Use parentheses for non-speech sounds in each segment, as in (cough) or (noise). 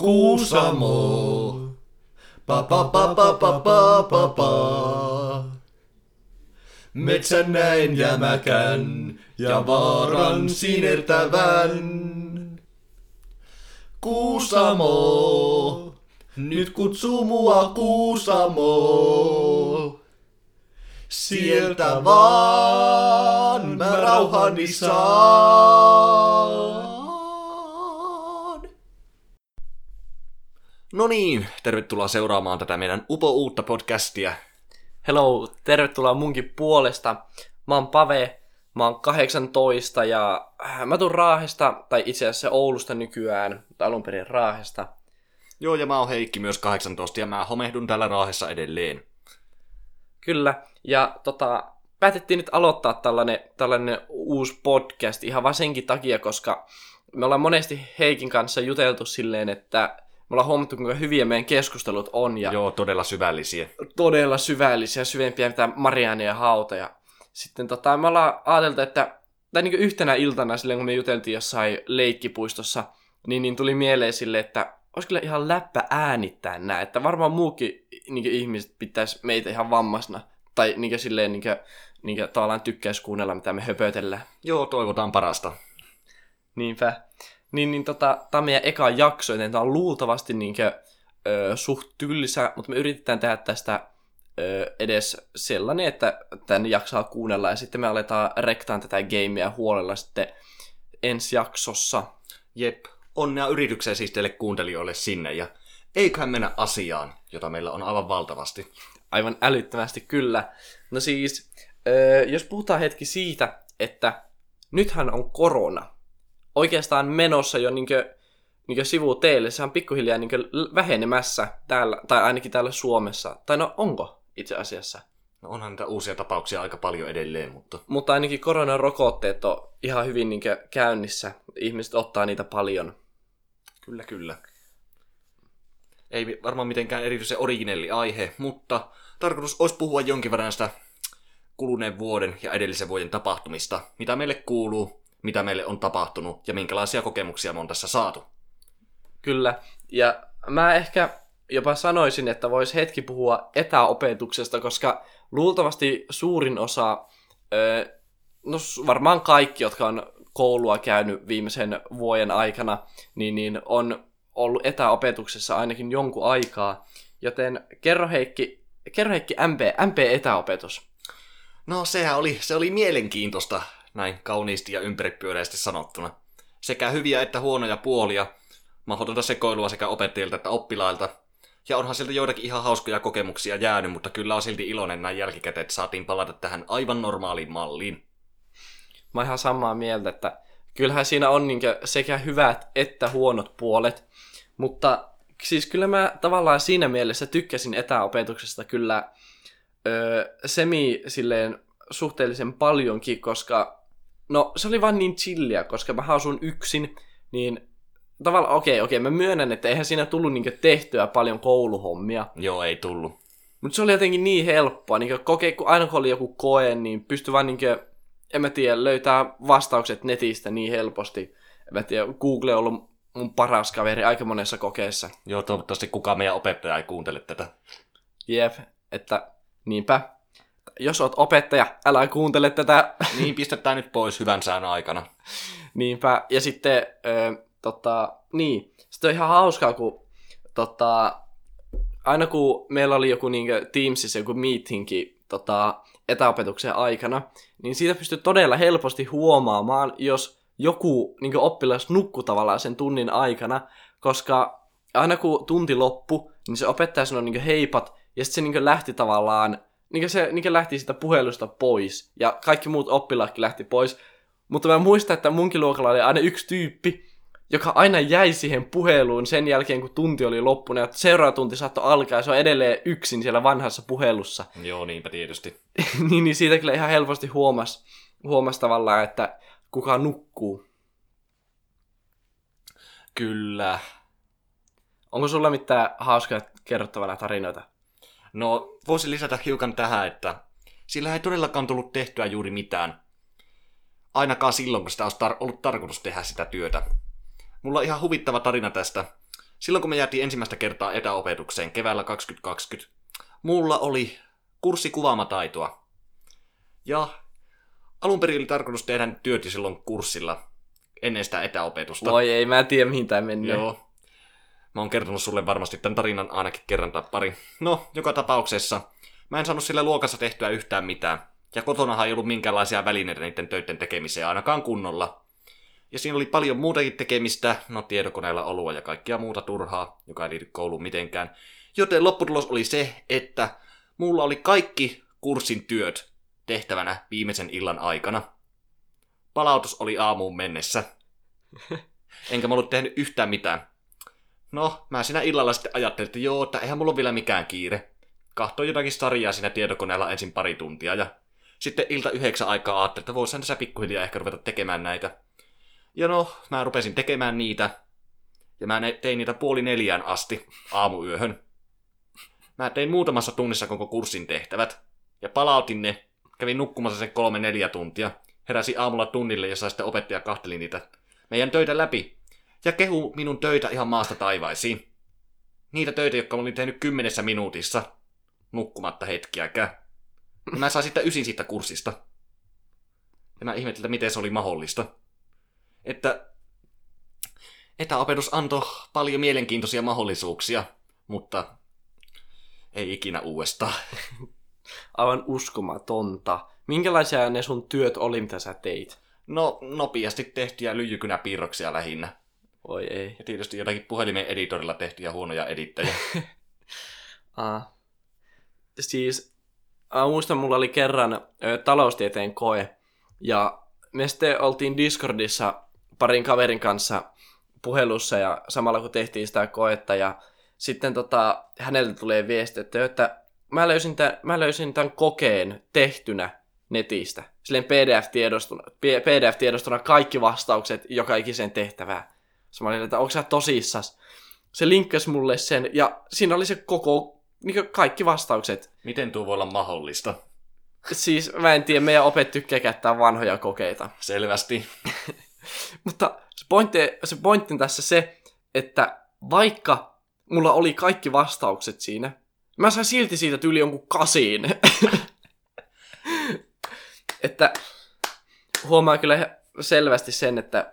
Kuusamo. Pa pa pa pa pa pa pa pa. Metsän näin jämäkän ja vaaran sinertävän. Kuusamo, nyt kutsuu mua Kuusamo. Sieltä vaan mä rauhani saan. No niin, tervetuloa seuraamaan tätä meidän upo-uutta podcastia. Hello, tervetuloa munkin puolesta. Mä oon Pave, mä oon 18 ja äh, mä tuun Raahesta, tai itse asiassa Oulusta nykyään, tai alun perin Raahesta. Joo, ja mä oon Heikki myös 18 ja mä homehdun täällä Raahessa edelleen. Kyllä, ja tota, päätettiin nyt aloittaa tällainen, tällainen uusi podcast ihan vaan senkin takia, koska me ollaan monesti Heikin kanssa juteltu silleen, että me ollaan huomattu, kuinka hyviä meidän keskustelut on. Ja Joo, todella syvällisiä. todella syvällisiä, syvempiä mitä Marianne ja Hauta. Ja sitten tota, me ollaan ajateltu, että tai niin yhtenä iltana silleen, kun me juteltiin jossain leikkipuistossa, niin, niin tuli mieleen sille, että olisi kyllä ihan läppä äänittää nää, että varmaan muukin niin ihmiset pitäisi meitä ihan vammasna, tai niin silleen niin kuin, niin kuin, tavallaan tykkäisi kuunnella, mitä me höpötellään. Joo, toivotaan parasta. Niinpä. Niin, niin tota, tämä on meidän eka jakso, joten tämä on luultavasti niinkö, ö, suht tylsä, mutta me yritetään tehdä tästä ö, edes sellainen, että tänne jaksaa kuunnella, ja sitten me aletaan rektaan tätä gameia huolella sitten ensi jaksossa. Jep, onnea yritykseen siis teille kuuntelijoille sinne, ja eiköhän mennä asiaan, jota meillä on aivan valtavasti. Aivan älyttömästi kyllä. No siis, ö, jos puhutaan hetki siitä, että nythän on korona, oikeastaan menossa jo niinkö, niinkö sivu teille. Se on pikkuhiljaa niinkö vähenemässä täällä, tai ainakin täällä Suomessa. Tai no onko itse asiassa? No onhan niitä uusia tapauksia aika paljon edelleen, mutta... Mutta ainakin koronarokotteet on ihan hyvin niinkö käynnissä. Ihmiset ottaa niitä paljon. Kyllä, kyllä. Ei varmaan mitenkään erityisen originelli aihe, mutta tarkoitus olisi puhua jonkin verran sitä kuluneen vuoden ja edellisen vuoden tapahtumista, mitä meille kuuluu, mitä meille on tapahtunut ja minkälaisia kokemuksia me on tässä saatu. Kyllä. Ja mä ehkä jopa sanoisin, että voisi hetki puhua etäopetuksesta, koska luultavasti suurin osa, no varmaan kaikki, jotka on koulua käynyt viimeisen vuoden aikana, niin, niin on ollut etäopetuksessa ainakin jonkun aikaa. Joten kerro Heikki, kerro Heikki MP, MP-etäopetus. No sehän oli, se oli mielenkiintoista näin kauniisti ja ympäripyöreästi sanottuna. Sekä hyviä että huonoja puolia, mahdotonta sekoilua sekä opettajilta että oppilailta. Ja onhan sieltä joitakin ihan hauskoja kokemuksia jäänyt, mutta kyllä on silti iloinen näin jälkikäteen, että saatiin palata tähän aivan normaaliin malliin. Mä oon ihan samaa mieltä, että kyllähän siinä on niin sekä hyvät että huonot puolet, mutta siis kyllä mä tavallaan siinä mielessä tykkäsin etäopetuksesta kyllä öö, semi silleen suhteellisen paljonkin, koska no se oli vaan niin chillia, koska mä asun yksin, niin tavallaan okei, okay, okei, okay, mä myönnän, että eihän siinä tullut niinku tehtyä paljon kouluhommia. Joo, ei tullut. Mutta se oli jotenkin niin helppoa, niin koke, kun aina kun oli joku koe, niin pystyi vaan niinku, en mä tiedä, löytää vastaukset netistä niin helposti. En mä tiedä, Google on ollut mun paras kaveri aika monessa kokeessa. Joo, toivottavasti kukaan meidän opettaja ei kuuntele tätä. Jep, että niinpä jos oot opettaja, älä kuuntele tätä. (laughs) Niin, pistetään nyt pois hyvän sään aikana. Niinpä. Ja sitten, ö, tota, niin, sitten on ihan hauskaa, kun tota, aina kun meillä oli joku niin Teamsissa joku meetingi tota, etäopetuksen aikana, niin siitä pystyy todella helposti huomaamaan, jos joku niin oppilas nukkuu tavallaan sen tunnin aikana, koska aina kun tunti loppu, niin se opettaja sanoi niin heipat, ja sitten se niin lähti tavallaan niin se niin lähti sitä puhelusta pois, ja kaikki muut oppilaatkin lähti pois. Mutta mä muistan, että munkin luokalla oli aina yksi tyyppi, joka aina jäi siihen puheluun sen jälkeen, kun tunti oli loppunut, ja seuraava tunti saattoi alkaa, ja se on edelleen yksin siellä vanhassa puhelussa. (laughs) Joo, niinpä tietysti. niin, niin siitä kyllä ihan helposti huomas, huomas tavallaan, että kuka nukkuu. Kyllä. Onko sulla mitään hauskaa kerrottavana tarinoita? No, voisin lisätä hiukan tähän, että sillä ei todellakaan tullut tehtyä juuri mitään. Ainakaan silloin, kun sitä olisi tar- ollut tarkoitus tehdä sitä työtä. Mulla on ihan huvittava tarina tästä. Silloin kun me jäätiin ensimmäistä kertaa etäopetukseen keväällä 2020, mulla oli kurssi kuvaamataitoa. Ja alun perin oli tarkoitus tehdä työt silloin kurssilla ennen sitä etäopetusta. Voi ei, mä en tiedä mihin menee. Joo. Mä oon kertonut sulle varmasti tämän tarinan ainakin kerran tai pari. No, joka tapauksessa. Mä en saanut sillä luokassa tehtyä yhtään mitään. Ja kotonahan ei ollut minkäänlaisia välineitä niiden töiden tekemiseen ainakaan kunnolla. Ja siinä oli paljon muutakin tekemistä, no tiedokoneella olua ja kaikkia muuta turhaa, joka ei liity kouluun mitenkään. Joten lopputulos oli se, että mulla oli kaikki kurssin työt tehtävänä viimeisen illan aikana. Palautus oli aamuun mennessä. (laughs) Enkä mä ollut tehnyt yhtään mitään. No, mä siinä illalla sitten ajattelin, että joo, että eihän mulla ole vielä mikään kiire. Kahtoin jotakin sarjaa siinä tietokoneella ensin pari tuntia ja sitten ilta yhdeksän aikaa ajattelin, että voisin tässä pikkuhiljaa ehkä ruveta tekemään näitä. Ja no, mä rupesin tekemään niitä. Ja mä tein niitä puoli neljään asti aamuyöhön. Mä tein muutamassa tunnissa koko kurssin tehtävät. Ja palautin ne. Kävin nukkumassa sen kolme neljä tuntia. Heräsin aamulla tunnille, jossa sitten opettaja kahteli niitä meidän töitä läpi. Ja kehu minun töitä ihan maasta taivaisiin. Niitä töitä, jotka olin tehnyt kymmenessä minuutissa. Nukkumatta hetkiäkään. Ja mä sain sitten ysin siitä kurssista. Ja mä ihmettelin, että miten se oli mahdollista. Että etäopetus antoi paljon mielenkiintoisia mahdollisuuksia, mutta ei ikinä uudestaan. (laughs) Aivan uskomatonta. Minkälaisia ne sun työt oli, mitä sä teit? No, nopeasti tehtyjä lyijykynäpiirroksia lähinnä. Voi ei. Ja tietysti jotakin puhelimen editorilla tehtyjä huonoja edittejä. Ah. (laughs) Siis, mä muistan, mulla oli kerran ö, taloustieteen koe, ja me sitten oltiin Discordissa parin kaverin kanssa puhelussa, ja samalla kun tehtiin sitä koetta, ja sitten tota, häneltä tulee viesti, että, että mä, löysin tämän, mä löysin tämän kokeen tehtynä netistä. Silleen PDF-tiedostuna, PDF-tiedostuna kaikki vastaukset joka ikiseen tehtävään. Sitten mä olin, että onko sä tosissas? Se linkkasi mulle sen, ja siinä oli se koko, niin kaikki vastaukset. Miten tuo voi olla mahdollista? Siis mä en tiedä, meidän opet tykkää käyttää vanhoja kokeita. Selvästi. (laughs) Mutta se pointti, se pointti tässä se, että vaikka mulla oli kaikki vastaukset siinä, mä sain silti siitä tyyli jonkun kasiin. (laughs) että huomaa kyllä selvästi sen, että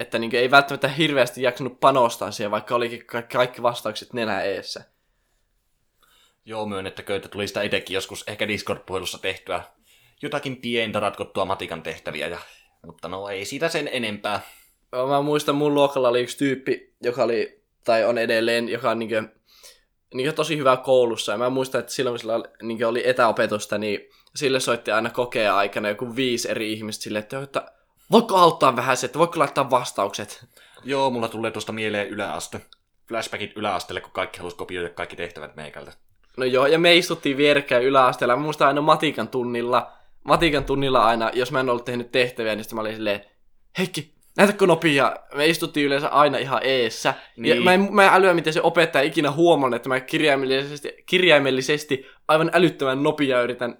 että niin ei välttämättä hirveästi jaksanut panostaa siihen, vaikka olikin ka- kaikki vastaukset nenä eessä. Joo, myönnettäkö, että tuli sitä itsekin joskus ehkä Discord-puhelussa tehtyä jotakin pientä ratkottua matikan tehtäviä. Ja... Mutta no ei siitä sen enempää. Mä muistan, mun luokalla oli yksi tyyppi, joka oli, tai on edelleen, joka on niin niin tosi hyvä koulussa. Ja mä muistan, että silloin kun sillä oli, niin oli etäopetusta, niin sille soitti aina kokea aikana joku viisi eri ihmistä sille, että, että voiko auttaa vähän se, että voiko laittaa vastaukset? Joo, mulla tulee tuosta mieleen yläaste. Flashbackit yläasteelle, kun kaikki halusi kopioida kaikki tehtävät meikältä. No joo, ja me istuttiin vierekkäin yläasteella. Mä muistan aina matikan tunnilla, matikan tunnilla aina, jos mä en ollut tehnyt tehtäviä, niin sitten mä olin silleen, Heikki, näetäkö nopia? Me istuttiin yleensä aina ihan eessä. Niin. Ja mä en, mä en älyä, miten se opettaja ikinä huomannut, että mä kirjaimellisesti, kirjaimellisesti aivan älyttömän nopea yritän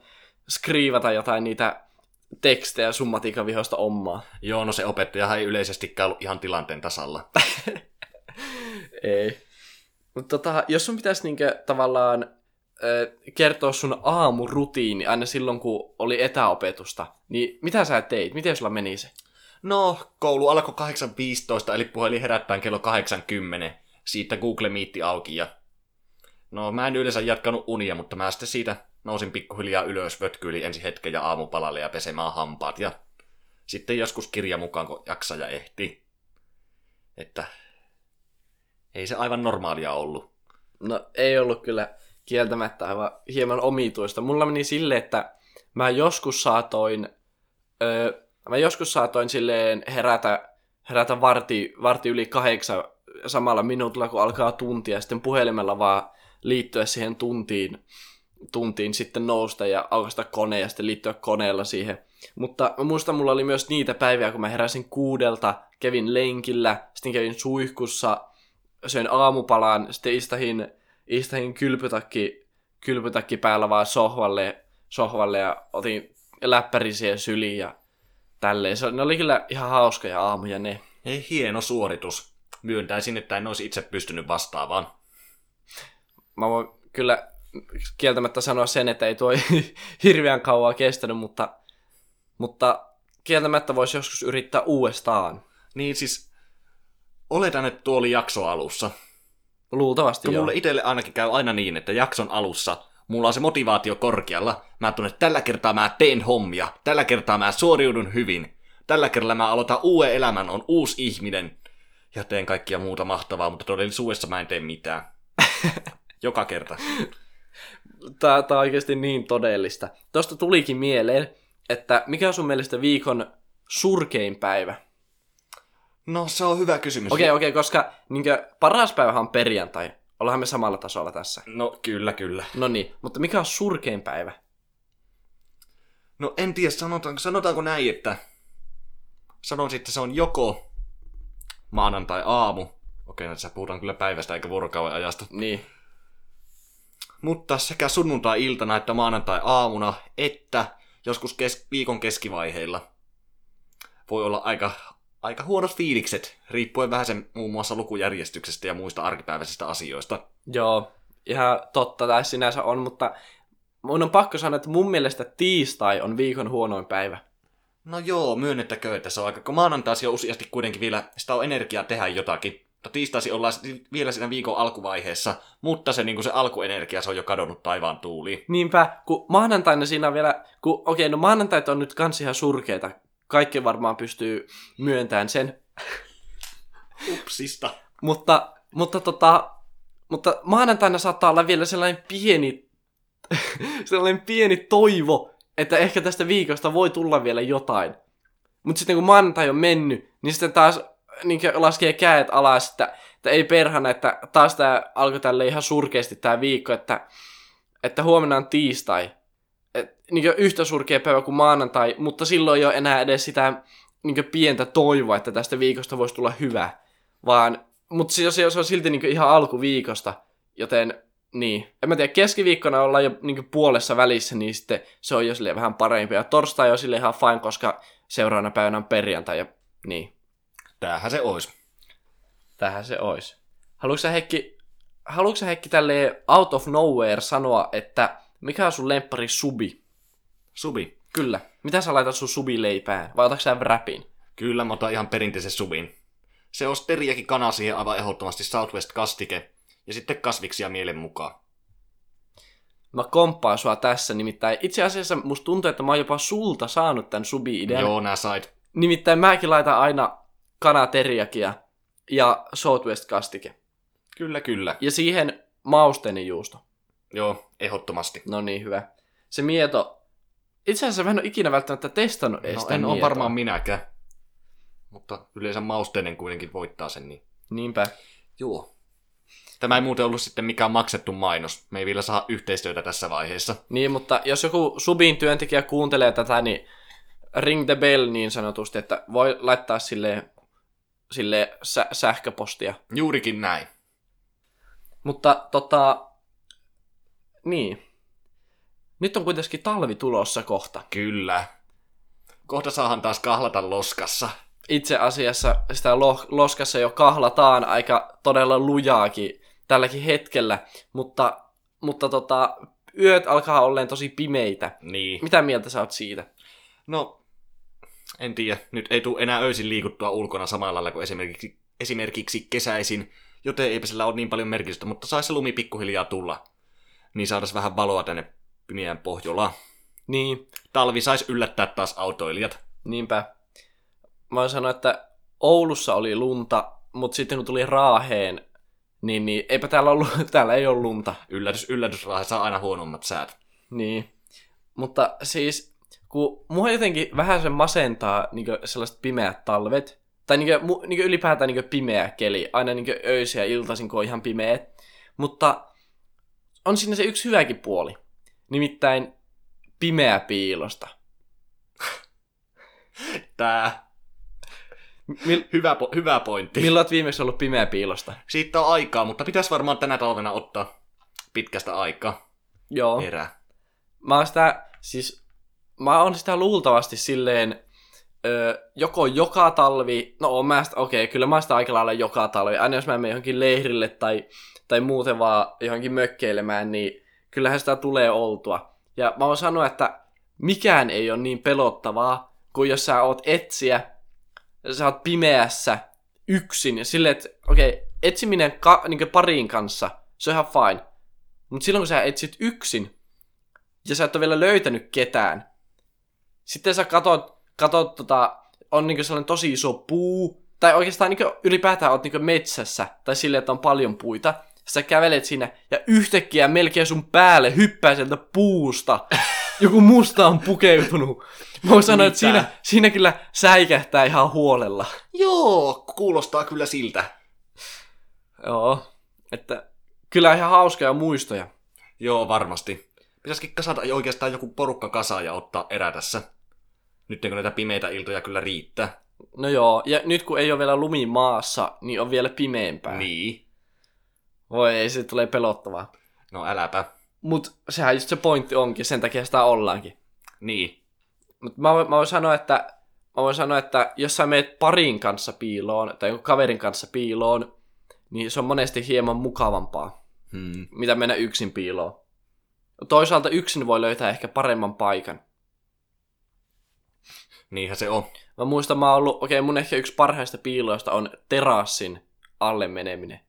skriivata jotain niitä tekstejä sun matikan vihoista omaa. Joo, no se opettaja ei yleisestikään ollut ihan tilanteen tasalla. (laughs) Ei. Mutta tota, jos sun pitäisi niinkö tavallaan kertoa sun aamurutiini aina silloin, kun oli etäopetusta, niin mitä sä teit? Miten sulla meni se? No, koulu alkoi 8.15, eli puhelin herättäen kello 8.10. Siitä Google Meet auki ja... No, mä en yleensä jatkanut unia, mutta mä sitten siitä nousin pikkuhiljaa ylös, vötkyili ensi hetken ja aamupalalle ja pesemään hampaat ja sitten joskus kirja mukaan, kun jaksaja ehti. Että ei se aivan normaalia ollut. No ei ollut kyllä kieltämättä aivan hieman omituista. Mulla meni silleen, että mä joskus saatoin, öö, mä joskus saatoin silleen herätä, herätä varti, varti yli kahdeksan samalla minuutilla, kun alkaa tuntia, ja sitten puhelimella vaan liittyä siihen tuntiin, tuntiin sitten nousta ja aukaista kone ja sitten liittyä koneella siihen. Mutta mä muistan, mulla oli myös niitä päiviä, kun mä heräsin kuudelta, kävin lenkillä, sitten kävin suihkussa, söin aamupalan, sitten istahin, istahin kylpytakki, kylpytakki päällä vaan sohvalle, sohvalle ja otin läppäri siihen syliin ja tälleen. Se, ne oli kyllä ihan hauskoja aamuja ne. Ei hieno suoritus. myöntäisin, että en olisi itse pystynyt vastaavaan. Mä voin kyllä kieltämättä sanoa sen, että ei tuo (laughs) hirveän kauan kestänyt, mutta, mutta kieltämättä voisi joskus yrittää uudestaan. Niin siis, oletan, että tuo oli jakso alussa. Luultavasti Kun joo. mulle itselle ainakin käy aina niin, että jakson alussa mulla on se motivaatio korkealla. Mä tunnen, että tällä kertaa mä teen hommia. Tällä kertaa mä suoriudun hyvin. Tällä kerralla mä aloitan uuden elämän, on uusi ihminen. Ja teen kaikkia muuta mahtavaa, mutta todellisuudessa mä en tee mitään. (laughs) Joka kerta. Tää, tää on oikeasti niin todellista. Tuosta tulikin mieleen, että mikä on sun mielestä viikon surkein päivä? No se on hyvä kysymys. Okei, okei, koska niinkö, paras päivähän on perjantai. Ollaan me samalla tasolla tässä. No kyllä, kyllä. No niin, mutta mikä on surkein päivä? No en tiedä, sanotaanko, sanotaanko näin, että sanoisin, että se on joko maanantai aamu. Okei, tässä puhutaan kyllä päivästä eikä vuorokauden ajasta. Niin. Mutta sekä sunnuntai-iltana että maanantai-aamuna, että joskus kes- viikon keskivaiheilla voi olla aika, aika huonot fiilikset, riippuen vähän sen muun muassa lukujärjestyksestä ja muista arkipäiväisistä asioista. Joo, ihan totta tämä sinänsä on, mutta mun on pakko sanoa, että mun mielestä tiistai on viikon huonoin päivä. No joo, myönnettäkö, että se on aika, kun maanantaisi on useasti kuitenkin vielä, sitä on energiaa tehdä jotakin. Mutta tiistaisi ollaan vielä siinä viikon alkuvaiheessa, mutta se, niin se alkuenergia, se on jo kadonnut taivaan tuuliin. Niinpä, kun maanantaina siinä on vielä, kun okei, no maanantait on nyt kans ihan surkeita. Kaikki varmaan pystyy myöntämään sen. Upsista. Mutta, mutta tota, mutta maanantaina saattaa olla vielä sellainen pieni, (laughs) sellainen pieni toivo, että ehkä tästä viikosta voi tulla vielä jotain. Mutta sitten kun maanantai on mennyt, niin sitten taas niin laskee käet alas, että, että ei perhana, että taas tämä alkoi tälle ihan surkeasti tämä viikko, että, että huomenna on tiistai. Et, niin yhtä surkea päivä kuin maanantai, mutta silloin ei ole enää edes sitä niin pientä toivoa, että tästä viikosta voisi tulla hyvä. Vaan, mutta se, se, on silti niin ihan alkuviikosta, joten niin. En mä tiedä, keskiviikkona ollaan jo niin puolessa välissä, niin sitten se on jo vähän parempi. Ja torstai on sille ihan fine, koska seuraavana päivänä on perjantai ja niin. Tämähän se olisi. Tähän se olisi. Haluatko sä Heikki, haluatko sä Heikki tälleen out of nowhere sanoa, että mikä on sun lemppari subi? Subi. Kyllä. Mitä sä laitat sun subileipään? Vai otatko sä wrapin? Kyllä, mä otan ihan perinteisen subin. Se on teriäkin kana siihen aivan ehdottomasti Southwest kastike. Ja sitten kasviksia mielen mukaan. Mä komppaan sua tässä, nimittäin itse asiassa musta tuntuu, että mä oon jopa sulta saanut tämän subi-idean. Joo, nää sait. Nimittäin mäkin laitan aina kanateriakia ja Southwest kastike. Kyllä, kyllä. Ja siihen mausteinen juusto. Joo, ehdottomasti. No niin, hyvä. Se mieto. Itse asiassa mä en ole ikinä välttämättä testannut edes No, sitä en ole varmaan minäkään. Mutta yleensä mausteinen kuitenkin voittaa sen, niin... Niinpä. Joo. Tämä ei muuten ollut sitten mikään maksettu mainos. Me ei vielä saa yhteistyötä tässä vaiheessa. Niin, mutta jos joku subin työntekijä kuuntelee tätä, niin ring the bell niin sanotusti, että voi laittaa sille, sille sä- sähköpostia. Juurikin näin. Mutta tota, niin. Nyt on kuitenkin talvi tulossa kohta. Kyllä. Kohta saahan taas kahlata loskassa. Itse asiassa sitä lo- loskassa jo kahlataan aika todella lujaakin tälläkin hetkellä, mutta, mutta tota, yöt alkaa olleen tosi pimeitä. Niin. Mitä mieltä sä oot siitä? No, en tiedä. Nyt ei tule enää öisin liikuttua ulkona samalla lailla kuin esimerkiksi, esimerkiksi kesäisin, joten eipä sillä ole niin paljon merkitystä, mutta saisi se lumi pikkuhiljaa tulla. Niin saataisiin vähän valoa tänne pimeään Pohjolaan. Niin, Talvi saisi yllättää taas autoilijat. niinpä. Mä voin sanoa, että Oulussa oli lunta, mutta sitten kun tuli Raaheen, niin, niin eipä täällä, ollut, (laughs) täällä ei ole lunta. Yllätys, yllätys, Raahe saa aina huonommat säät. Niin. Mutta siis, kun mua jotenkin vähän se masentaa niin sellaiset pimeät talvet, tai niin kuin, niin ylipäätään niin pimeä keli, aina niin öisin ja iltaisin, kun on ihan pimeä. Mutta on siinä se yksi hyväkin puoli, nimittäin pimeä piilosta. (laughs) Tää. Mil- Hyvä, po- hyvä pointti. Milloin olet viimeksi ollut pimeä piilosta? Siitä on aikaa, mutta pitäisi varmaan tänä talvena ottaa pitkästä aikaa Joo. erää. Mä oon sitä, siis, mä oon sitä luultavasti silleen joko joka talvi, no on mä sitä, okei, kyllä mä sitä aika lailla joka talvi, aina jos mä menen johonkin leirille tai, tai muuten vaan johonkin mökkeilemään, niin kyllähän sitä tulee oltua. Ja mä voin sanoa, että mikään ei ole niin pelottavaa, kuin jos sä oot etsiä, sä oot pimeässä, yksin, ja silleen, että okei, okay, etsiminen ka, niin pariin kanssa, se on ihan fine. Mutta silloin kun sä etsit yksin, ja sä et ole vielä löytänyt ketään, sitten sä katot, katot tota, on niin sellainen tosi iso puu, tai oikeastaan niin ylipäätään oot niin metsässä, tai silleen, että on paljon puita, sä kävelet sinne, ja yhtäkkiä melkein sun päälle hyppää sieltä puusta. (laughs) Joku musta on pukeutunut. Mä voin sanoa, että siinä, siinä kyllä säikähtää ihan huolella. Joo, kuulostaa kyllä siltä. Joo, että kyllä ihan hauskoja muistoja. Joo, varmasti. Pitäisikin kasata oikeastaan joku porukka kasaan ja ottaa erä tässä. Nyt kun näitä pimeitä iltoja kyllä riittää. No joo, ja nyt kun ei ole vielä lumi maassa, niin on vielä pimeämpää. Niin. Voi ei, se tulee pelottavaa. No äläpä. Mut sehän just se pointti onkin, sen takia sitä ollaankin. Niin. Mut mä, mä voin sanoa, että mä voin sanoa, että jos sä meet parin kanssa piiloon, tai kaverin kanssa piiloon, niin se on monesti hieman mukavampaa, Hmm. mitä mennä yksin piiloon. Toisaalta yksin voi löytää ehkä paremman paikan. Niinhän se on. Mä muistan, mä oon ollut, okei, mun ehkä yksi parhaista piiloista on terassin alle meneminen.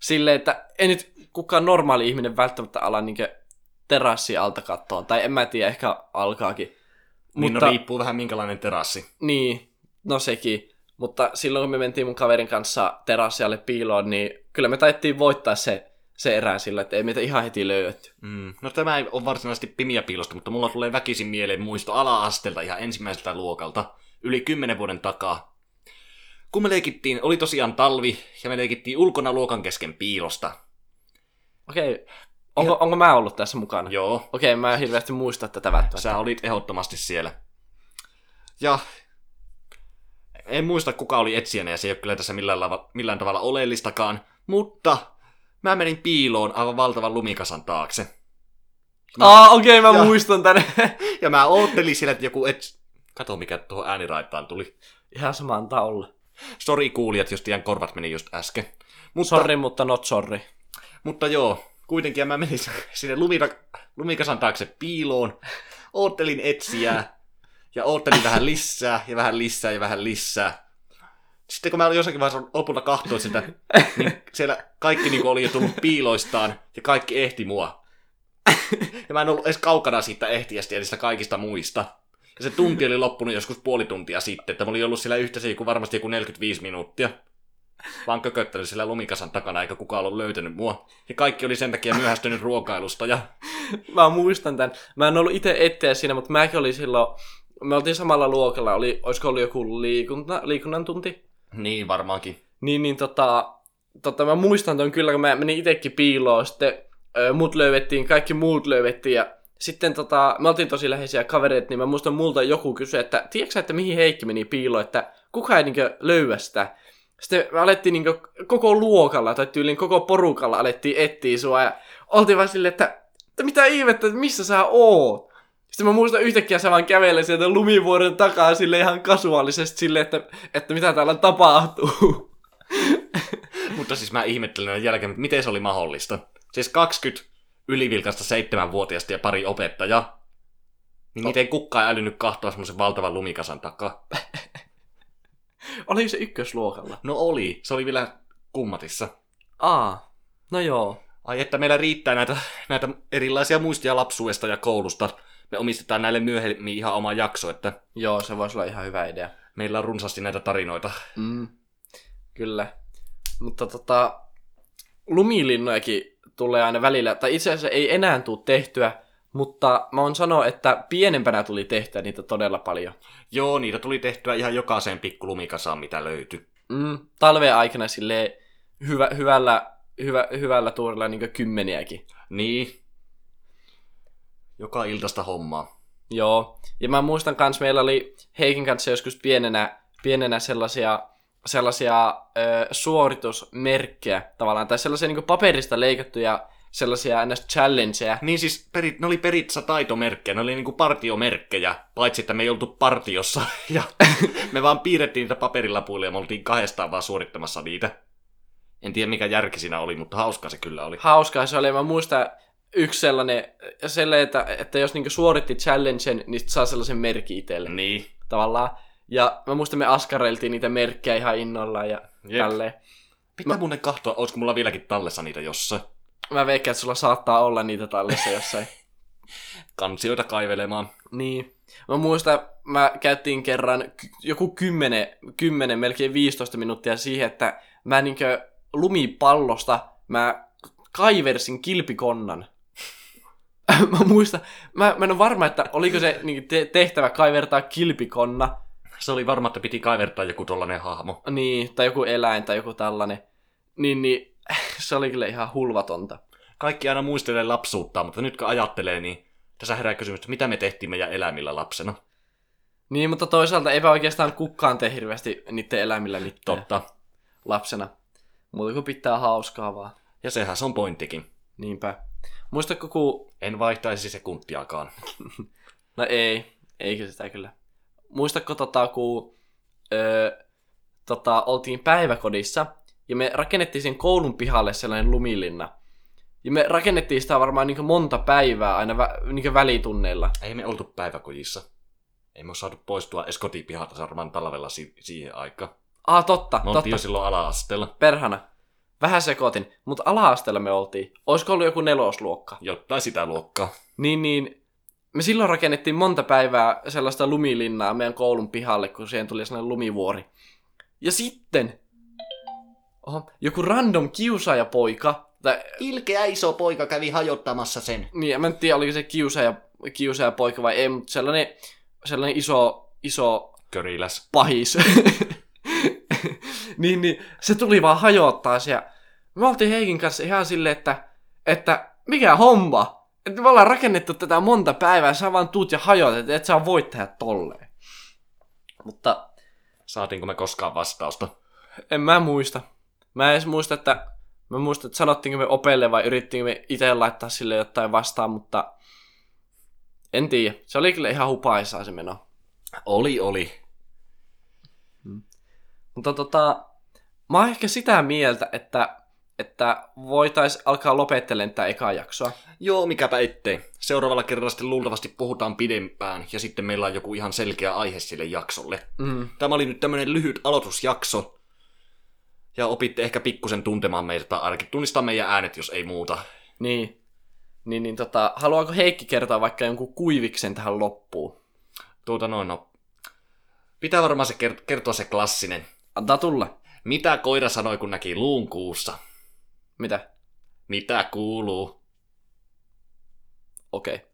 Silleen, että ei nyt kukaan normaali ihminen välttämättä ala niinkö terassi alta kattoon. Tai en mä tiedä, ehkä alkaakin. Niin no riippuu vähän minkälainen terassi. Niin, no sekin. Mutta silloin kun me mentiin mun kaverin kanssa terassialle piiloon, niin kyllä me taittiin voittaa se, se erää sillä, että ei meitä ihan heti löydetty. Mm. No tämä ei ole varsinaisesti pimiä piilosta, mutta mulla tulee väkisin mieleen muisto ala-astelta ihan ensimmäiseltä luokalta, yli kymmenen vuoden takaa. Kun me leikittiin, oli tosiaan talvi, ja me leikittiin ulkona luokan kesken piilosta. Okei, onko, ja... onko mä ollut tässä mukana? Joo. Okei, mä en hirveästi muista tätä välttämättä. Sä olit ehdottomasti siellä. Ja en muista kuka oli etsijänä ja se ei ole kyllä tässä millään, lava, millään tavalla oleellistakaan, mutta mä menin piiloon aivan valtavan lumikasan taakse. Aa, okei, okay, mä Ja- muistan tänne. (laughs) Ja mä oottelin siellä, että joku et... Kato mikä tuohon ääniraitaan tuli. ihan sama antaa olla. Sori kuulijat, jos teidän korvat meni just äsken. Mutta, Sorry, mutta not sorry. mutta joo, kuitenkin mä menin (laughs) sinne lumira, lumikasan taakse piiloon. Oottelin etsijää. Ja oottelin vähän lisää, ja vähän lisää, ja vähän lisää. Sitten kun mä jossakin vaiheessa lopulta kahtoa sitä, (laughs) niin siellä kaikki niin oli jo tullut piiloistaan, ja kaikki ehti mua. Ja mä en ollut edes kaukana siitä ehtiästä ja niistä kaikista muista. Ja se tunti oli loppunut joskus puoli tuntia sitten, että mä olin ollut siellä yhteensä joku, varmasti joku 45 minuuttia. Vaan kököttänyt siellä lumikasan takana, eikä kukaan ollut löytänyt mua. Ja kaikki oli sen takia myöhästynyt ruokailusta. Ja Mä muistan tän. Mä en ollut itse etteä siinä, mutta mäkin olin silloin, me oltiin samalla luokalla, oli, olisiko ollut joku liikunta, liikunnan tunti? Niin varmaankin. Niin, niin tota, tota, mä muistan ton kyllä, kun mä menin itekin piiloon, sitten ö, mut löydettiin, kaikki muut löydettiin ja sitten tota, me oltiin tosi läheisiä kavereita, niin mä muistan multa joku kysyi, että tiedätkö että mihin Heikki meni piiloon, että kuka ei niinkö löyä sitä. Sitten me alettiin niinkö koko luokalla tai tyylin koko porukalla alettiin etsiä sua ja oltiin vaan silleen, että, että mitä ihmettä, että missä sä oot? Sitten mä muistan yhtäkkiä sä vaan kävelee sieltä lumivuoren takaa sille ihan kasuaalisesti silleen, että, että mitä täällä tapahtuu. (laughs) Mutta siis mä ihmettelen jälkeen, että miten se oli mahdollista. Siis 20 ylivilkasta seitsemänvuotiasta ja pari opettajaa. Niin miten kukaan ei älynyt kahtoa semmoisen valtavan lumikasan takaa? (laughs) Oliko se ykkösluokalla? No oli, se oli vielä kummatissa. Aa, no joo. Ai että meillä riittää näitä, näitä erilaisia muistia lapsuudesta ja koulusta. Me omistetaan näille myöhemmin ihan oma jakso, että Joo, se voisi olla ihan hyvä idea. meillä on runsaasti näitä tarinoita. Mm, kyllä. Mutta tota, lumilinnojakin tulee aina välillä, tai itse asiassa ei enää tule tehtyä, mutta mä oon sanoa, että pienempänä tuli tehtyä niitä todella paljon. Joo, niitä tuli tehtyä ihan jokaiseen pikku lumikasaan, mitä löytyi. Mm, talven aikana sille hyvä, hyvällä, hyvä, hyvällä tuurilla niin kymmeniäkin. Niin. Joka iltasta hommaa. Joo, ja mä muistan kans, meillä oli Heikin kanssa joskus pienenä, pienenä sellaisia, sellaisia ö, suoritusmerkkejä tavallaan, tai sellaisia niin paperista leikattuja sellaisia ns. challengeja. Niin siis perit, ne oli peritsa taitomerkkejä, ne oli niinku partiomerkkejä, paitsi että me ei oltu partiossa. (laughs) Ja me vaan piirrettiin niitä paperilapuilla ja me oltiin kahdestaan vaan suorittamassa niitä. En tiedä mikä järki siinä oli, mutta hauskaa se kyllä oli. Hauskaa se oli. Mä muistan yksi sellainen, sellainen että, että jos niinku suoritti challengen, niin saa sellaisen merkin itselle Niin. tavallaan. Ja mä muistan, me askareiltiin niitä merkkejä ihan innolla ja Jep. tälleen. Pitää mä... muuten kahtoa, olisiko mulla vieläkin tallessa niitä jossain. Mä veikkaan, että sulla saattaa olla niitä tallessa jossain. (laughs) Kansioita kaivelemaan. Niin. Mä muistan, mä käyttiin kerran joku 10, 10, melkein 15 minuuttia siihen, että mä niinkö lumipallosta mä kaiversin kilpikonnan. (laughs) mä muistan, mä, mä en ole varma, että oliko se niin te- tehtävä kaivertaa kilpikonna, Se oli varma, että piti kaivertaa joku tollanen hahmo. niin, tai joku eläin tai joku tällainen. Niin, niin (laughs) se oli kyllä ihan hulvatonta. Kaikki aina muistelee lapsuutta, mutta nyt kun ajattelee, niin tässä herää kysymys, että mitä me tehtiin meidän eläimillä lapsena. Niin, mutta toisaalta eipä oikeastaan kukaan tee hirveästi niiden eläimillä mitään Totta. lapsena. Muuta kuin pitää hauskaa vaan. Ja sehän se on pointtikin. Niinpä. Muistatko, kun... En vaihtaisi sekuntiakaan. (laughs) No ei, eikö sitä kyllä. Muistatko, tota, kun öö, tota, oltiin päiväkodissa ja me rakennettiin sen koulun pihalle sellainen lumilinna. Ja me rakennettiin sitä varmaan niin monta päivää aina vä- niin välitunneilla. Ei me oltu päiväkodissa. Ei me saatu poistua edes kotipihalta varmaan talvella si- siihen aikaan. Ah, totta, Me totta. jo silloin ala-asteella. Perhana. Vähän sekoitin, mutta ala-asteella me oltiin. Olisiko ollut joku nelosluokka? Jotain sitä luokkaa. Niin, niin me silloin rakennettiin monta päivää sellaista lumilinnaa meidän koulun pihalle, kun siihen tuli sellainen lumivuori. Ja sitten oho, joku random kiusaajapoika, tai, Ilkeä iso poika kävi hajottamassa sen. niin mä en tiedä oliko se kiusaaja, kiusaajapoika vai ei, mutta sellainen, sellainen iso, iso Köriläs. pahis. (laughs) niin, niin, se tuli vaan hajottaa se. Ja me oltiin Heikin kanssa ihan silleen, että, että mikä homma? Että me ollaan rakennettu tätä monta päivää, sä vaan tuut ja hajotat, et sä voit tehdä tolleen. Mutta Saatiinko me koskaan vastausta? en mä muista. Mä en edes muista, että mä muistan, että sanottiinko me opelle vai yrittiinkö me itse laittaa sille jotain vastaan, mutta en tiedä. Se oli kyllä ihan hupaisaa se meno. Oli, oli. Mutta tota, mä oon ehkä sitä mieltä, että, että voitais alkaa lopettelemaan tätä ekaa jaksoa. Joo, mikäpä ettei. Seuraavalla kerralla sitten luultavasti puhutaan pidempään, ja sitten meillä on joku ihan selkeä aihe sille jaksolle. Mm. Tämä oli nyt tämmönen lyhyt aloitusjakso, ja opitte ehkä pikkusen tuntemaan meitä, tai ainakin tunnistaa meidän äänet, jos ei muuta. Niin. Niin, niin tota, haluaako Heikki kertoa vaikka jonkun kuiviksen tähän loppuun? Tuota noin, no. Pitää varmaan se kert- kertoa se klassinen. Antaa tulla. Mitä koira sanoi, kun näki luun kuussa? Mitä? Mitä kuuluu? Okei. Okay.